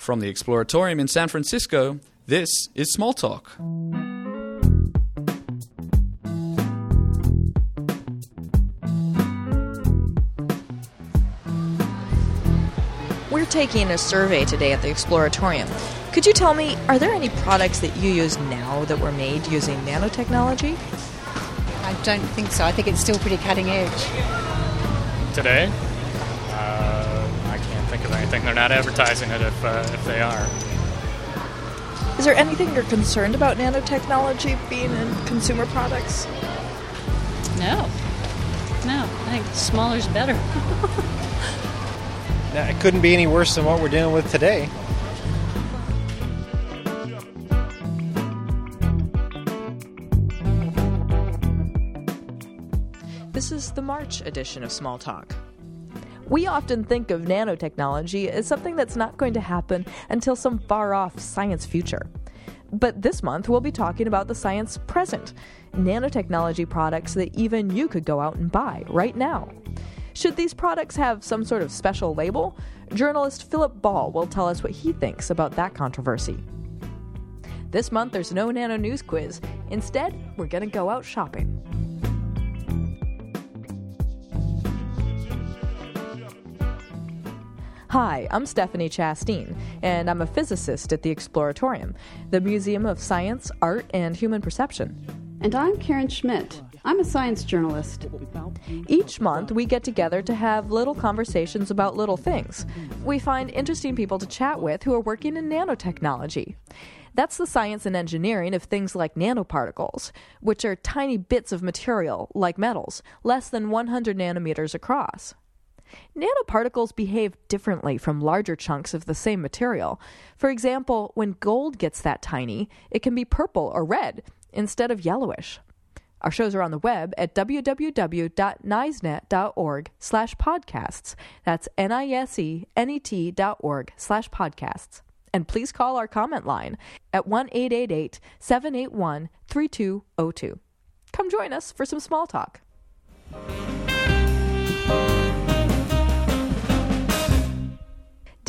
From the Exploratorium in San Francisco, this is Small Talk. We're taking a survey today at the Exploratorium. Could you tell me, are there any products that you use now that were made using nanotechnology? I don't think so. I think it's still pretty cutting edge. Today? I can't think of anything. They're not advertising it if, uh, if they are. Is there anything you're concerned about nanotechnology being in consumer products? No. No. I think smaller's better. Yeah, it couldn't be any worse than what we're dealing with today. This is the March edition of Small Talk. We often think of nanotechnology as something that's not going to happen until some far off science future. But this month, we'll be talking about the science present nanotechnology products that even you could go out and buy right now. Should these products have some sort of special label? Journalist Philip Ball will tell us what he thinks about that controversy. This month, there's no Nano News quiz. Instead, we're going to go out shopping. Hi, I'm Stephanie Chasteen, and I'm a physicist at the Exploratorium, the Museum of Science, Art, and Human Perception. And I'm Karen Schmidt. I'm a science journalist. Each month, we get together to have little conversations about little things. We find interesting people to chat with who are working in nanotechnology. That's the science and engineering of things like nanoparticles, which are tiny bits of material, like metals, less than 100 nanometers across. Nanoparticles behave differently from larger chunks of the same material. For example, when gold gets that tiny, it can be purple or red instead of yellowish. Our shows are on the web at www.nisenet.org slash podcasts. That's N-I-S-E-N-E-T dot org slash podcasts. And please call our comment line at 1-888-781-3202. Come join us for some small talk.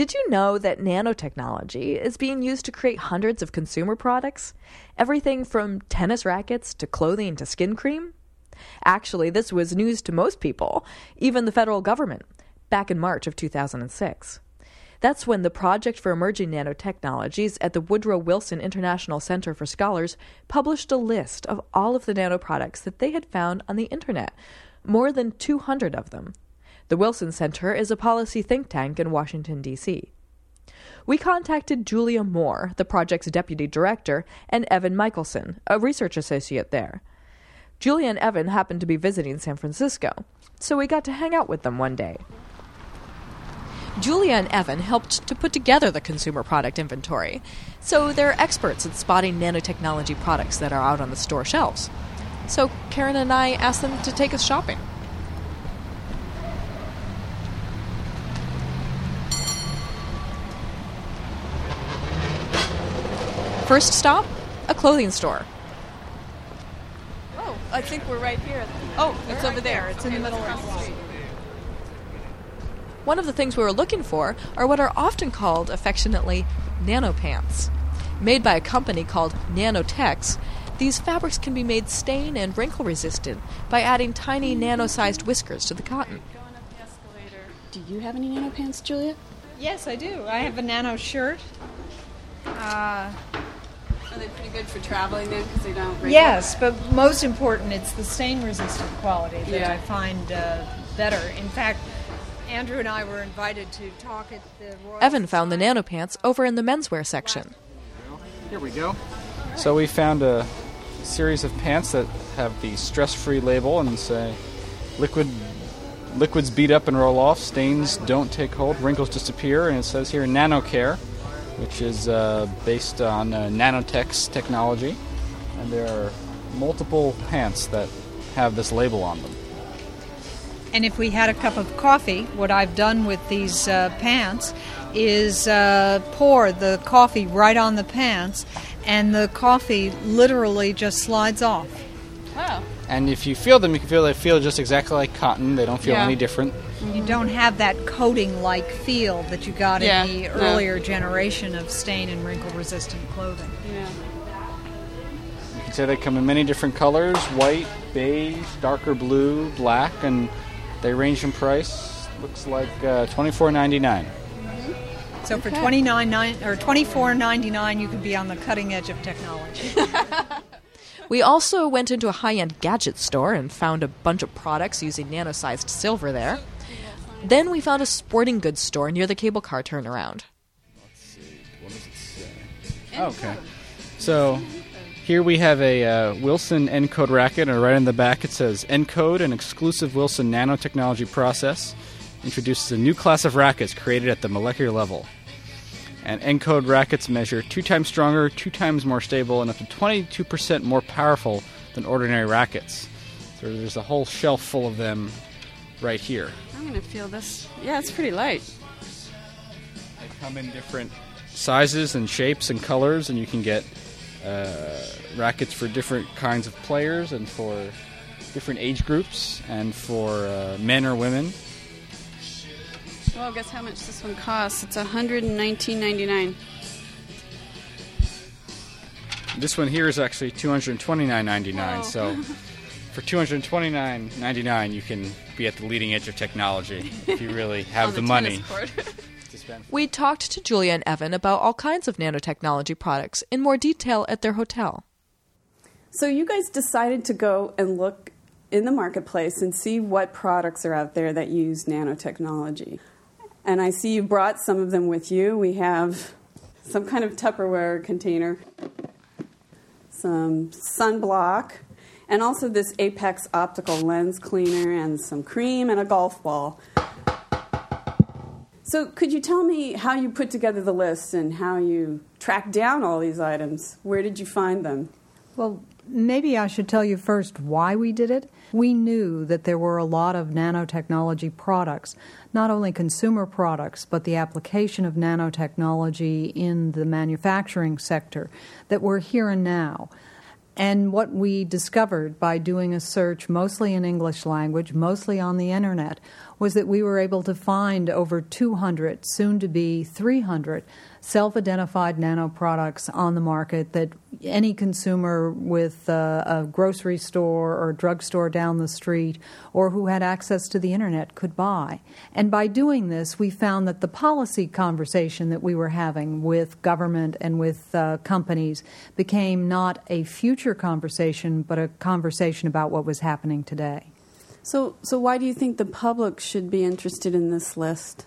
Did you know that nanotechnology is being used to create hundreds of consumer products? Everything from tennis rackets to clothing to skin cream? Actually, this was news to most people, even the federal government, back in March of 2006. That's when the Project for Emerging Nanotechnologies at the Woodrow Wilson International Center for Scholars published a list of all of the nanoproducts that they had found on the internet, more than 200 of them. The Wilson Center is a policy think tank in Washington, D.C. We contacted Julia Moore, the project's deputy director, and Evan Michelson, a research associate there. Julia and Evan happened to be visiting San Francisco, so we got to hang out with them one day. Julia and Evan helped to put together the consumer product inventory, so they're experts at spotting nanotechnology products that are out on the store shelves. So Karen and I asked them to take us shopping. First stop, a clothing store. Oh, I think we're right here. Oh, It's over there. It's in the middle of the street. One of the things we were looking for are what are often called affectionately nano pants. Made by a company called Nanotex, these fabrics can be made stain and wrinkle resistant by adding tiny nano sized whiskers to the cotton. Do you have any nano pants, Julia? Yes, I do. I have a nano shirt. Uh, Are they pretty good for traveling then? Because they don't. yes, but most important, it's the stain resistant quality that Yeah. I find uh, better. In fact, Andrew and I were invited to talk at the Royal Evan found the nano pants over in the menswear section. Here we go. So we found a series of pants that have the stress-free label and say liquid liquids beat up and roll off, stains don't take hold, wrinkles disappear, and it says here NanoCare, which is uh, based on uh, Nanotex technology, and there are multiple pants that have this label on them. And if we had a cup of coffee, what I've done with these uh, pants is uh, pour the coffee right on the pants, and the coffee literally just slides off. Wow. And if you feel them, you can feel they feel just exactly like cotton. They don't feel Yeah. any different. You don't have that coating like feel that you got Yeah, in the no. earlier generation of stain and wrinkle resistant clothing. Yeah. You can say they come in many different colors: white, beige, darker blue, black, and they range in price. Looks like uh, twenty four ninety nine. So for twenty nine nine or twenty four ninety nine, you could be on the cutting edge of technology. We also went into a high end gadget store and found a bunch of products using nano sized silver there. Then we found a sporting goods store near the cable car turnaround. Okay. So here we have a uh, Wilson nCode racket, and right in the back it says nCode, an exclusive Wilson nanotechnology process, introduces a new class of rackets created at the molecular level. And nCode rackets measure two times stronger, two times more stable, and up to 22% more powerful than ordinary rackets. So there's a whole shelf full of them right here. I'm gonna feel this. Yeah, it's pretty light. They come in different sizes and shapes and colors, and you can get uh, rackets for different kinds of players and for different age groups and for uh, men or women. Well, guess how much this one costs? It's 119.99. This one here is actually two hundred twenty nine ninety nine. Oh. So for two hundred twenty nine ninety nine, you can be at the leading edge of technology if you really have the, the money. tennis court. to spend. We talked to Julia and Evan about all kinds of nanotechnology products in more detail at their hotel. So you guys decided to go and look in the marketplace and see what products are out there that use nanotechnology. And I see you brought some of them with you. We have some kind of Tupperware container, some sunblock, and also this Apex optical lens cleaner and some cream and a golf ball. So, could you tell me how you put together the list and how you tracked down all these items? Where did you find them? Well, maybe I should tell you first why we did it. We knew that there were a lot of nanotechnology products, not only consumer products, but the application of nanotechnology in the manufacturing sector that were here and now. And what we discovered by doing a search mostly in English language, mostly on the internet, was that we were able to find over 200, soon to be 300, self identified nano products on the market that any consumer with uh, a grocery store or drugstore down the street or who had access to the internet could buy. And by doing this, we found that the policy conversation that we were having with government and with uh, companies became not a future conversation, but a conversation about what was happening today. So, so why do you think the public should be interested in this list?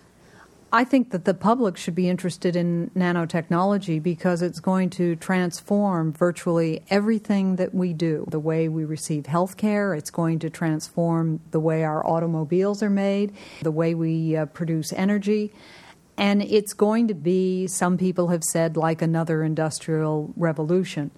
I think that the public should be interested in nanotechnology because it's going to transform virtually everything that we do. The way we receive health care, it's going to transform the way our automobiles are made, the way we uh, produce energy. And it's going to be, some people have said, like another industrial revolution.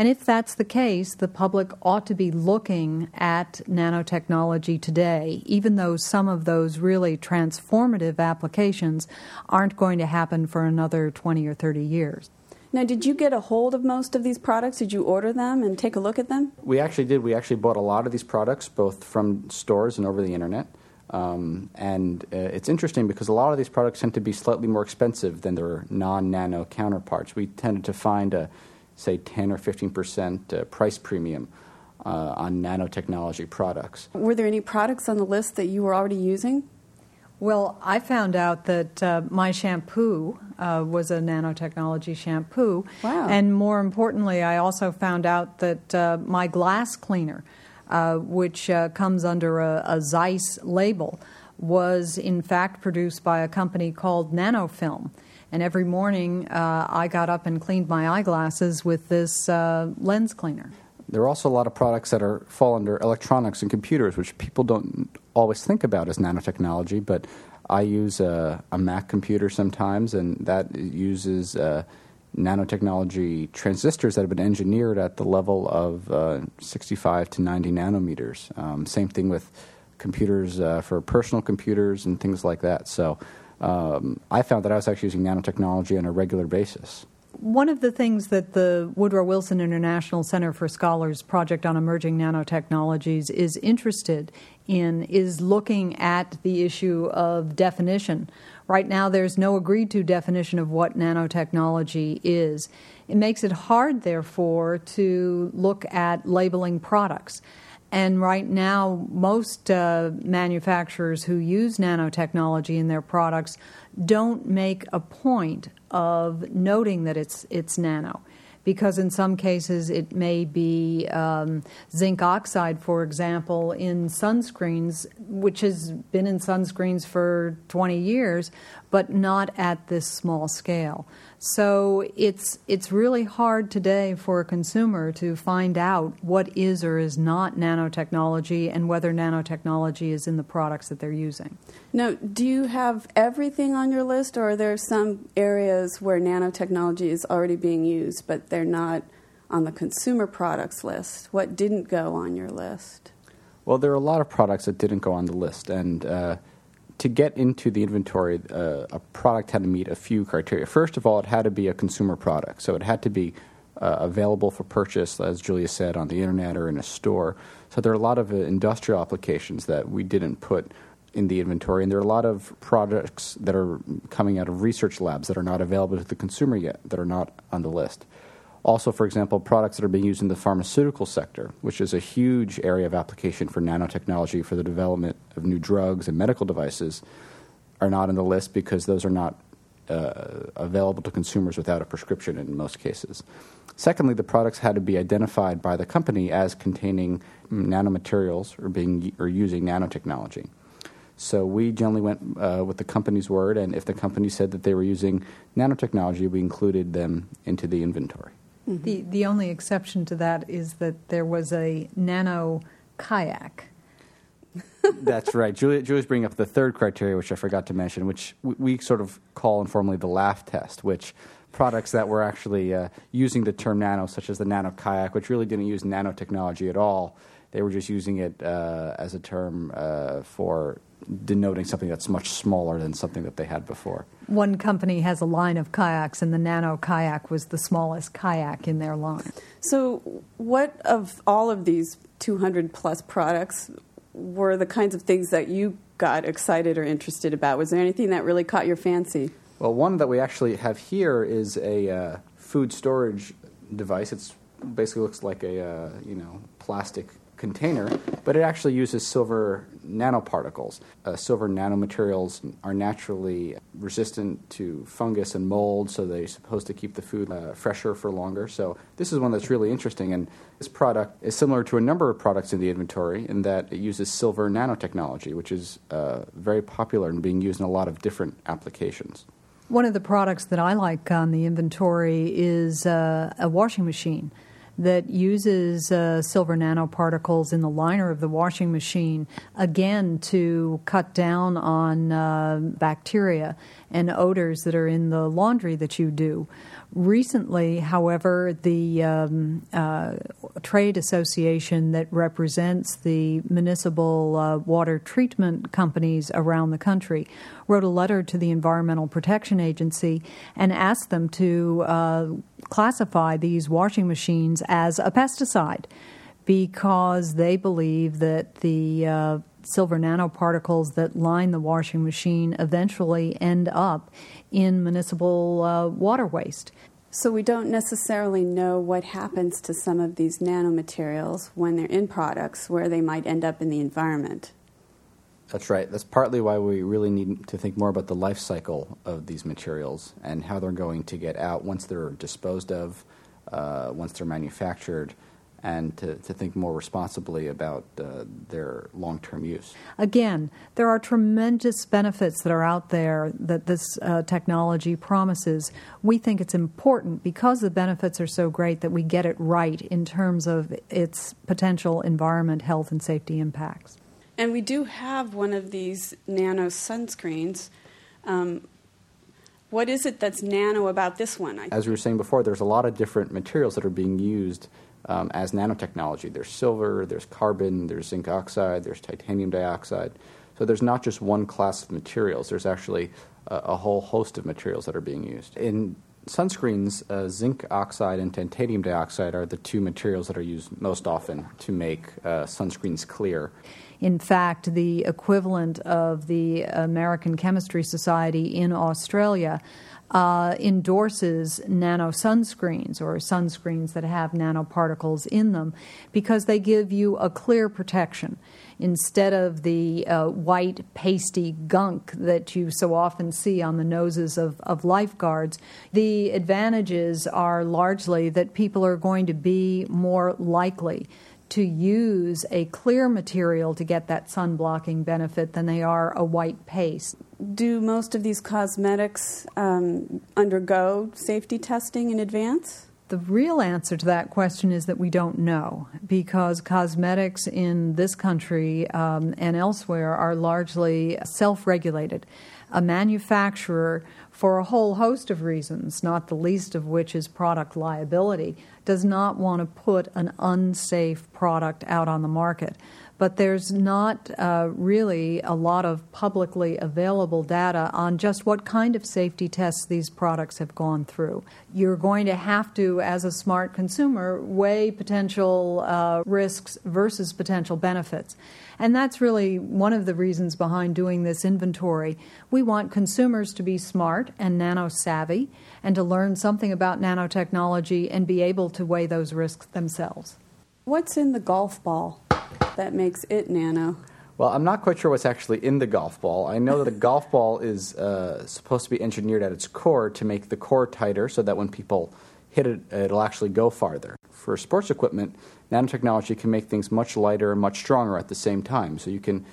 And if that's the case, the public ought to be looking at nanotechnology today, even though some of those really transformative applications aren't going to happen for another 20 or 30 years. Now, did you get a hold of most of these products? Did you order them and take a look at them? We actually did. We actually bought a lot of these products, both from stores and over the internet. Um, and uh, it's interesting because a lot of these products tend to be slightly more expensive than their non-nano counterparts. We tended to find a, say, 10 or 15 percent uh, price premium uh, on nanotechnology products. Were there any products on the list that you were already using? Well, I found out that uh, my shampoo uh, was a nanotechnology shampoo. Wow. And more importantly, I also found out that uh, my glass cleaner, uh, which uh, comes under a, a Zeiss label, was in fact produced by a company called Nanofilm. And every morning uh, I got up and cleaned my eyeglasses with this uh, lens cleaner. There are also a lot of products that are fall under electronics and computers, which people don't always think about as nanotechnology. But I use a, a Mac computer sometimes, and that uses uh, nanotechnology transistors that have been engineered at the level of uh, 65 to 90 nanometers. Um, same thing with computers uh, for personal computers and things like that. So um, I found that I was actually using nanotechnology on a regular basis. One of the things that the Woodrow Wilson International Center for Scholars Project on Emerging Nanotechnologies is interested in is looking at the issue of definition. Right now, there's no agreed to definition of what nanotechnology is. It makes it hard, therefore, to look at labeling products. And right now, most uh, manufacturers who use nanotechnology in their products don't make a point of noting that it's it's nano because in some cases it may be um, zinc oxide, for example, in sunscreens, which has been in sunscreens for 20 years, but not at this small scale. So it's it's really hard today for a consumer to find out what is or is not nanotechnology and whether nanotechnology is in the products that they're using. Now, do you have everything on your list, or are there some areas where nanotechnology is already being used, but they're not on the consumer products list? What didn't go on your list? Well, there are a lot of products that didn't go on the list, and uh, to get into the inventory, uh, a product had to meet a few criteria. First of all, it had to be a consumer product, so it had to be uh, available for purchase, as Julia said, on the internet or in a store. So there are a lot of uh, industrial applications that we didn't put in the inventory, and there are a lot of products that are coming out of research labs that are not available to the consumer yet, that are not on the list. Also, for example, products that are being used in the pharmaceutical sector, which is a huge area of application for nanotechnology for the development of new drugs and medical devices, are not on the list because those are not uh, available to consumers without a prescription in most cases. Secondly, the products had to be identified by the company as containing nanomaterials or being or using nanotechnology. So we generally went uh, with the company's word, and if the company said that they were using nanotechnology, we included them into the inventory. Mm-hmm. The the only exception to that is that there was a nano kayak. That's right. Julia, Julia's bringing up the third criteria, which I forgot to mention, which we, we sort of call informally the laugh test, which products that were actually uh, using the term nano, such as the nano kayak, which really didn't use nanotechnology at all. They were just using it uh, as a term uh, for denoting something that's much smaller than something that they had before. One company has a line of kayaks, and the Nano kayak was the smallest kayak in their line. So, what of all of these 200 plus products were the kinds of things that you got excited or interested about? Was there anything that really caught your fancy? Well, one that we actually have here is a uh, food storage device. It basically looks like a uh, you know plastic container, but it actually uses silver nanoparticles. Uh, silver nanomaterials are naturally resistant to fungus and mold, so they're supposed to keep the food uh, fresher for longer. So, this is one that's really interesting. And this product is similar to a number of products in the inventory in that it uses silver nanotechnology, which is uh, very popular and being used in a lot of different applications. One of the products that I like on the inventory is uh, a washing machine that uses uh, silver nanoparticles in the liner of the washing machine, again, to cut down on uh, bacteria and odors that are in the laundry that you do. Recently, however, the um, uh, trade association that represents the municipal uh, water treatment companies around the country wrote a letter to the Environmental Protection Agency and asked them to uh, classify these washing machines as a pesticide because they believe that the uh, silver nanoparticles that line the washing machine eventually end up in municipal uh, water waste. So, we don't necessarily know what happens to some of these nanomaterials when they're in products where they might end up in the environment. That's right. That's partly why we really need to think more about the life cycle of these materials and how they're going to get out once they're disposed of, uh, once they're manufactured, and to, to think more responsibly about uh, their long term use. Again, there are tremendous benefits that are out there that this uh, technology promises. We think it's important because the benefits are so great that we get it right in terms of its potential environment, health, and safety impacts. And we do have one of these nano sunscreens. Um, what is it that's nano about this one? As we were saying before, there's a lot of different materials that are being used um, as nanotechnology. There's silver, there's carbon, there's zinc oxide, there's titanium dioxide. So there's not just one class of materials, there's actually a, a whole host of materials that are being used. In sunscreens, uh, zinc oxide and titanium dioxide are the two materials that are used most often to make uh, sunscreens clear. In fact, the equivalent of the American Chemistry Society in Australia uh, endorses nano sunscreens or sunscreens that have nanoparticles in them because they give you a clear protection instead of the uh, white pasty gunk that you so often see on the noses of, of lifeguards. The advantages are largely that people are going to be more likely to use a clear material to get that sun blocking benefit than they are a white paste. Do most of these cosmetics um, undergo safety testing in advance? The real answer to that question is that we don't know because cosmetics in this country um, and elsewhere are largely self regulated. A manufacturer, for a whole host of reasons, not the least of which is product liability, does not want to put an unsafe product out on the market but there's not uh, really a lot of publicly available data on just what kind of safety tests these products have gone through. You're going to have to, as a smart consumer, weigh potential uh, risks versus potential benefits. And that's really one of the reasons behind doing this inventory. We want consumers to be smart and nano savvy and to learn something about nanotechnology and be able to weigh those risks themselves. What's in the golf ball? That makes it nano? Well, I'm not quite sure what's actually in the golf ball. I know that a golf ball is uh, supposed to be engineered at its core to make the core tighter so that when people hit it, it'll actually go farther. For sports equipment, nanotechnology can make things much lighter and much stronger at the same time. So you can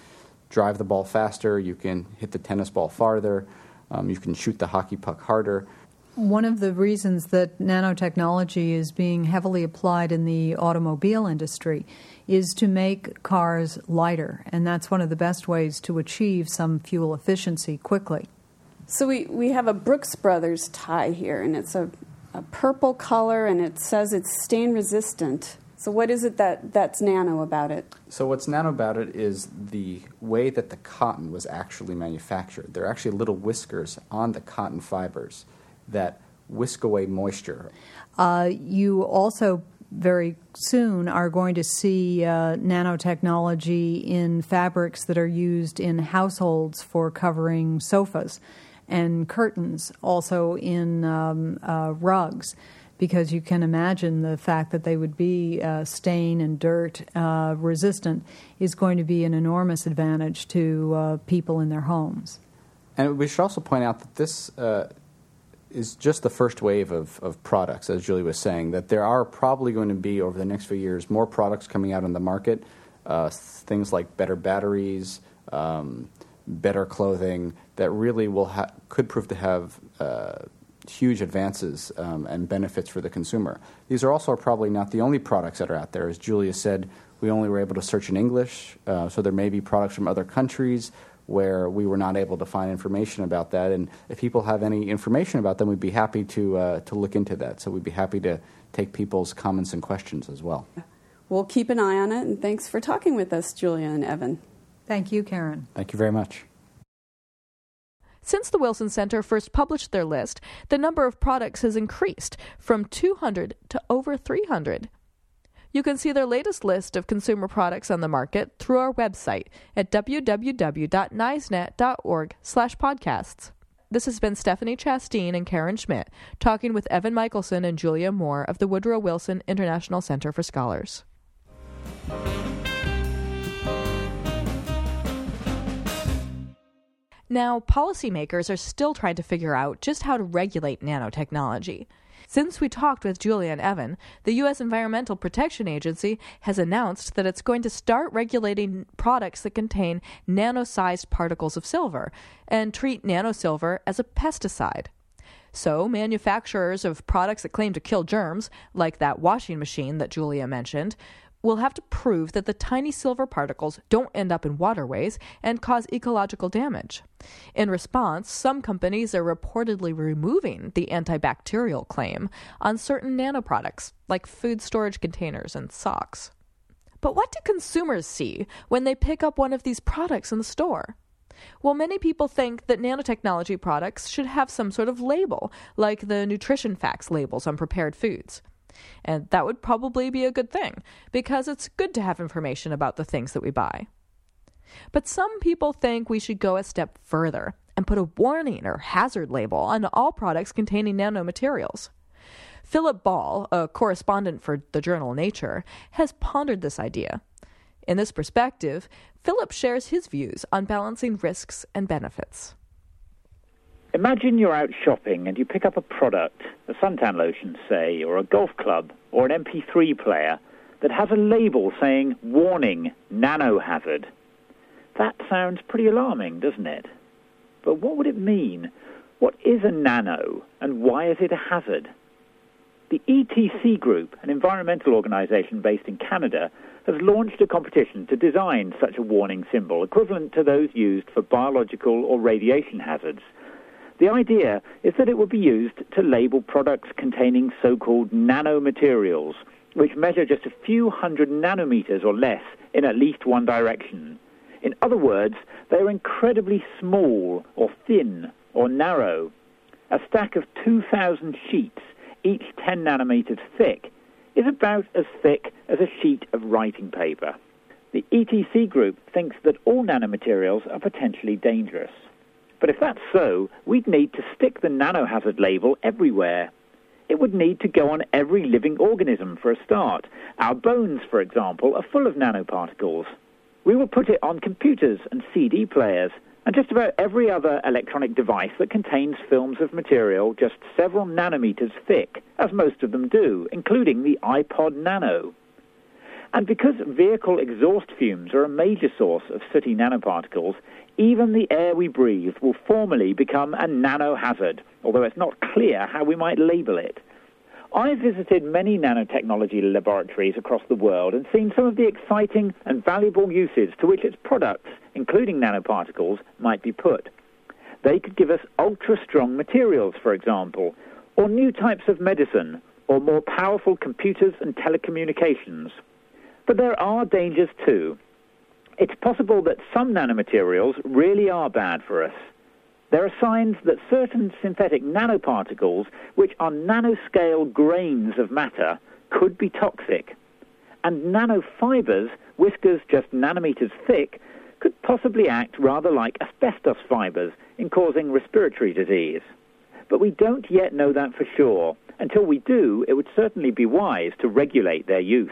drive the ball faster, you can hit the tennis ball farther, um, you can shoot the hockey puck harder. One of the reasons that nanotechnology is being heavily applied in the automobile industry is to make cars lighter, and that's one of the best ways to achieve some fuel efficiency quickly. So we, we have a Brooks Brothers tie here, and it's a, a purple color, and it says it's stain resistant. So what is it that, that's nano about it? So what's nano about it is the way that the cotton was actually manufactured. There are actually little whiskers on the cotton fibers that whisk away moisture. Uh, you also very soon are going to see uh, nanotechnology in fabrics that are used in households for covering sofas and curtains, also in um, uh, rugs. Because you can imagine the fact that they would be uh, stain and dirt uh, resistant is going to be an enormous advantage to uh, people in their homes. And we should also point out that this uh, is just the first wave of, of products, as Julie was saying, that there are probably going to be, over the next few years, more products coming out on the market. Uh, things like better batteries, um, better clothing, that really will ha- could prove to have uh, huge advances um, and benefits for the consumer. These are also probably not the only products that are out there. As Julia said, we only were able to search in English, uh, so there may be products from other countries where we were not able to find information about that. And if people have any information about them, we'd be happy to, uh, to look into that. So we'd be happy to take people's comments and questions as well. We'll keep an eye on it, and thanks for talking with us, Julia and Evan. Thank you, Karen. Thank you very much. Since the Wilson Center first published their list, the number of products has increased from 200 to over 300. You can see their latest list of consumer products on the market through our website at www.nisenet.org/podcasts. This has been Stephanie Chasteen and Karen Schmidt talking with Evan Michelson and Julia Moore of the Woodrow Wilson International Center for Scholars. Now, policymakers are still trying to figure out just how to regulate nanotechnology. Since we talked with Julia and Evan, the U.S. Environmental Protection Agency has announced that it's going to start regulating products that contain nano sized particles of silver and treat nanosilver as a pesticide. So, manufacturers of products that claim to kill germs, like that washing machine that Julia mentioned, will have to prove that the tiny silver particles don't end up in waterways and cause ecological damage. In response, some companies are reportedly removing the antibacterial claim on certain nanoproducts, like food storage containers and socks. But what do consumers see when they pick up one of these products in the store? Well, many people think that nanotechnology products should have some sort of label, like the nutrition facts labels on prepared foods. And that would probably be a good thing, because it's good to have information about the things that we buy. But some people think we should go a step further and put a warning or hazard label on all products containing nanomaterials. Philip Ball, a correspondent for the journal Nature, has pondered this idea. In this perspective, Philip shares his views on balancing risks and benefits. Imagine you're out shopping and you pick up a product, a suntan lotion, say, or a golf club, or an MP3 player, that has a label saying, Warning, nano hazard. That sounds pretty alarming, doesn't it? But what would it mean? What is a nano, and why is it a hazard? The ETC Group, an environmental organization based in Canada, has launched a competition to design such a warning symbol equivalent to those used for biological or radiation hazards. The idea is that it would be used to label products containing so-called nanomaterials, which measure just a few hundred nanometers or less in at least one direction. In other words, they are incredibly small or thin or narrow. A stack of 2,000 sheets each 10 nanometers thick, is about as thick as a sheet of writing paper. The ETC group thinks that all nanomaterials are potentially dangerous. But if that's so, we'd need to stick the nanohazard label everywhere. It would need to go on every living organism for a start. Our bones, for example, are full of nanoparticles. We will put it on computers and CD players, and just about every other electronic device that contains films of material just several nanometers thick, as most of them do, including the iPod Nano. And because vehicle exhaust fumes are a major source of sooty nanoparticles, even the air we breathe will formally become a nano hazard, although it's not clear how we might label it. I've visited many nanotechnology laboratories across the world and seen some of the exciting and valuable uses to which its products, including nanoparticles, might be put. They could give us ultra strong materials, for example, or new types of medicine, or more powerful computers and telecommunications. But there are dangers too. It's possible that some nanomaterials really are bad for us. There are signs that certain synthetic nanoparticles, which are nanoscale grains of matter, could be toxic. And nanofibers, whiskers just nanometers thick, could possibly act rather like asbestos fibers in causing respiratory disease. But we don't yet know that for sure. Until we do, it would certainly be wise to regulate their use.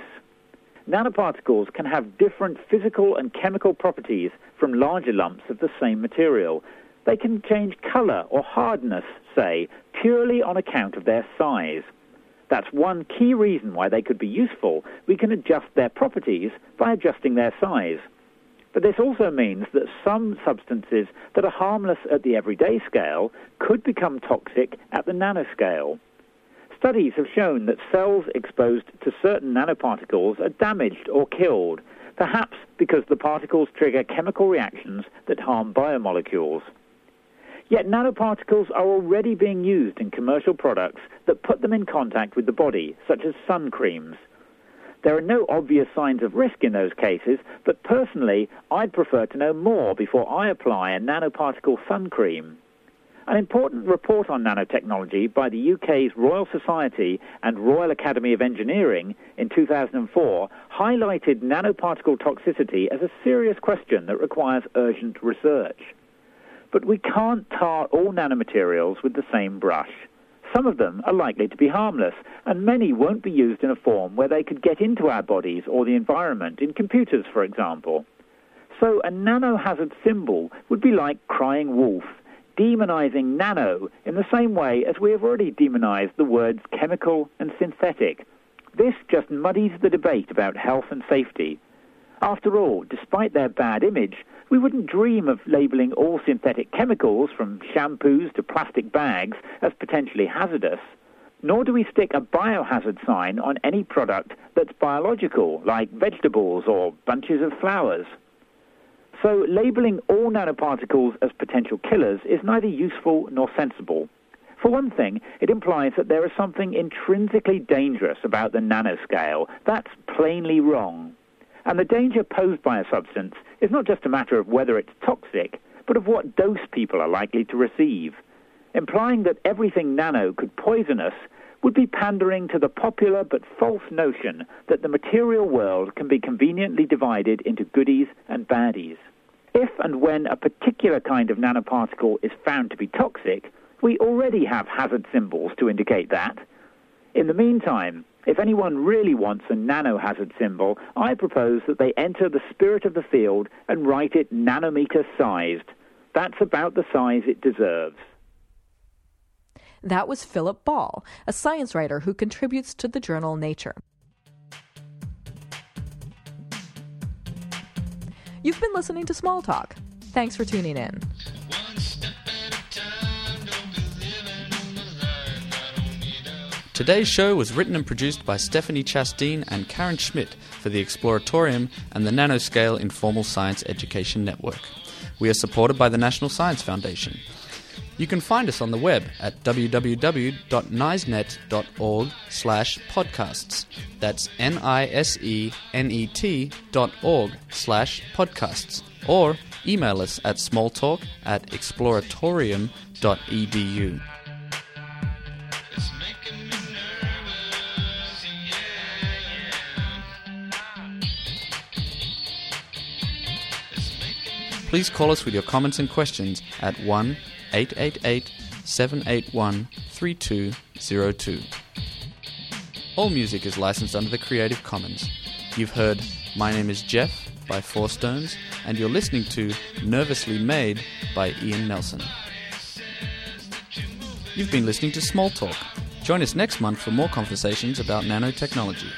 Nanoparticles can have different physical and chemical properties from larger lumps of the same material, they can change color or hardness, say, purely on account of their size. That's one key reason why they could be useful. We can adjust their properties by adjusting their size. But this also means that some substances that are harmless at the everyday scale could become toxic at the nanoscale. Studies have shown that cells exposed to certain nanoparticles are damaged or killed, perhaps because the particles trigger chemical reactions that harm biomolecules. Yet nanoparticles are already being used in commercial products that put them in contact with the body, such as sun creams. There are no obvious signs of risk in those cases, but personally, I'd prefer to know more before I apply a nanoparticle sun cream. An important report on nanotechnology by the UK's Royal Society and Royal Academy of Engineering in 2004 highlighted nanoparticle toxicity as a serious question that requires urgent research. But we can't tar all nanomaterials with the same brush. Some of them are likely to be harmless, and many won't be used in a form where they could get into our bodies or the environment, in computers, for example. So a nanohazard symbol would be like crying wolf, demonizing nano in the same way as we have already demonized the words chemical and synthetic. This just muddies the debate about health and safety. After all, despite their bad image, we wouldn't dream of labeling all synthetic chemicals, from shampoos to plastic bags, as potentially hazardous. Nor do we stick a biohazard sign on any product that's biological, like vegetables or bunches of flowers. So, labeling all nanoparticles as potential killers is neither useful nor sensible. For one thing, it implies that there is something intrinsically dangerous about the nanoscale. That's plainly wrong. And the danger posed by a substance is not just a matter of whether it's toxic, but of what dose people are likely to receive. Implying that everything nano could poison us would be pandering to the popular but false notion that the material world can be conveniently divided into goodies and baddies. If and when a particular kind of nanoparticle is found to be toxic, we already have hazard symbols to indicate that. In the meantime, if anyone really wants a nanohazard symbol, I propose that they enter the spirit of the field and write it nanometer sized. That's about the size it deserves. That was Philip Ball, a science writer who contributes to the journal Nature. You've been listening to Small Talk. Thanks for tuning in. Today's show was written and produced by Stephanie Chasteen and Karen Schmidt for the Exploratorium and the Nanoscale Informal Science Education Network. We are supported by the National Science Foundation. You can find us on the web at www.nisenet.org slash podcasts. That's N-I-S-E-N-E-T dot org slash podcasts. Or email us at smalltalk at exploratorium.edu. Please call us with your comments and questions at 1 888 781 3202. All music is licensed under the Creative Commons. You've heard My Name is Jeff by Four Stones, and you're listening to Nervously Made by Ian Nelson. You've been listening to Small Talk. Join us next month for more conversations about nanotechnology.